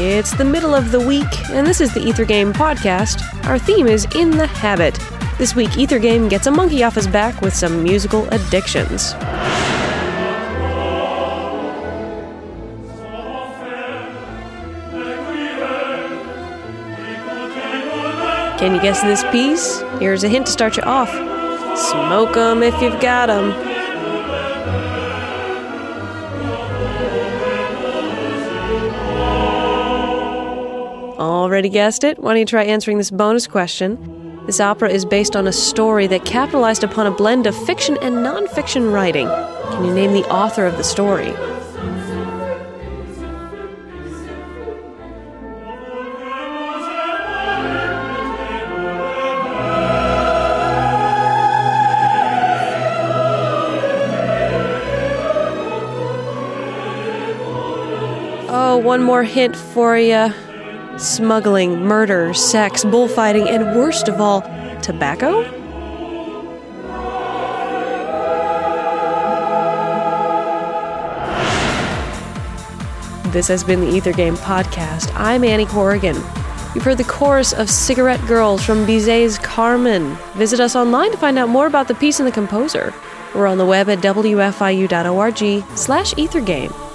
It's the middle of the week, and this is the Ether Game podcast. Our theme is In the Habit. This week, Ether Game gets a monkey off his back with some musical addictions. Can you guess this piece? Here's a hint to start you off. Smoke 'em if you've got 'em. Already guessed it? Why don't you try answering this bonus question? This opera is based on a story that capitalized upon a blend of fiction and nonfiction writing. Can you name the author of the story? Oh, one more hint for you smuggling, murder, sex, bullfighting, and worst of all, tobacco? This has been the Ether Game Podcast. I'm Annie Corrigan. You've heard the chorus of Cigarette Girls from Bizet's Carmen. Visit us online to find out more about the piece and the composer. We're on the web at wfiu.org slash ethergame.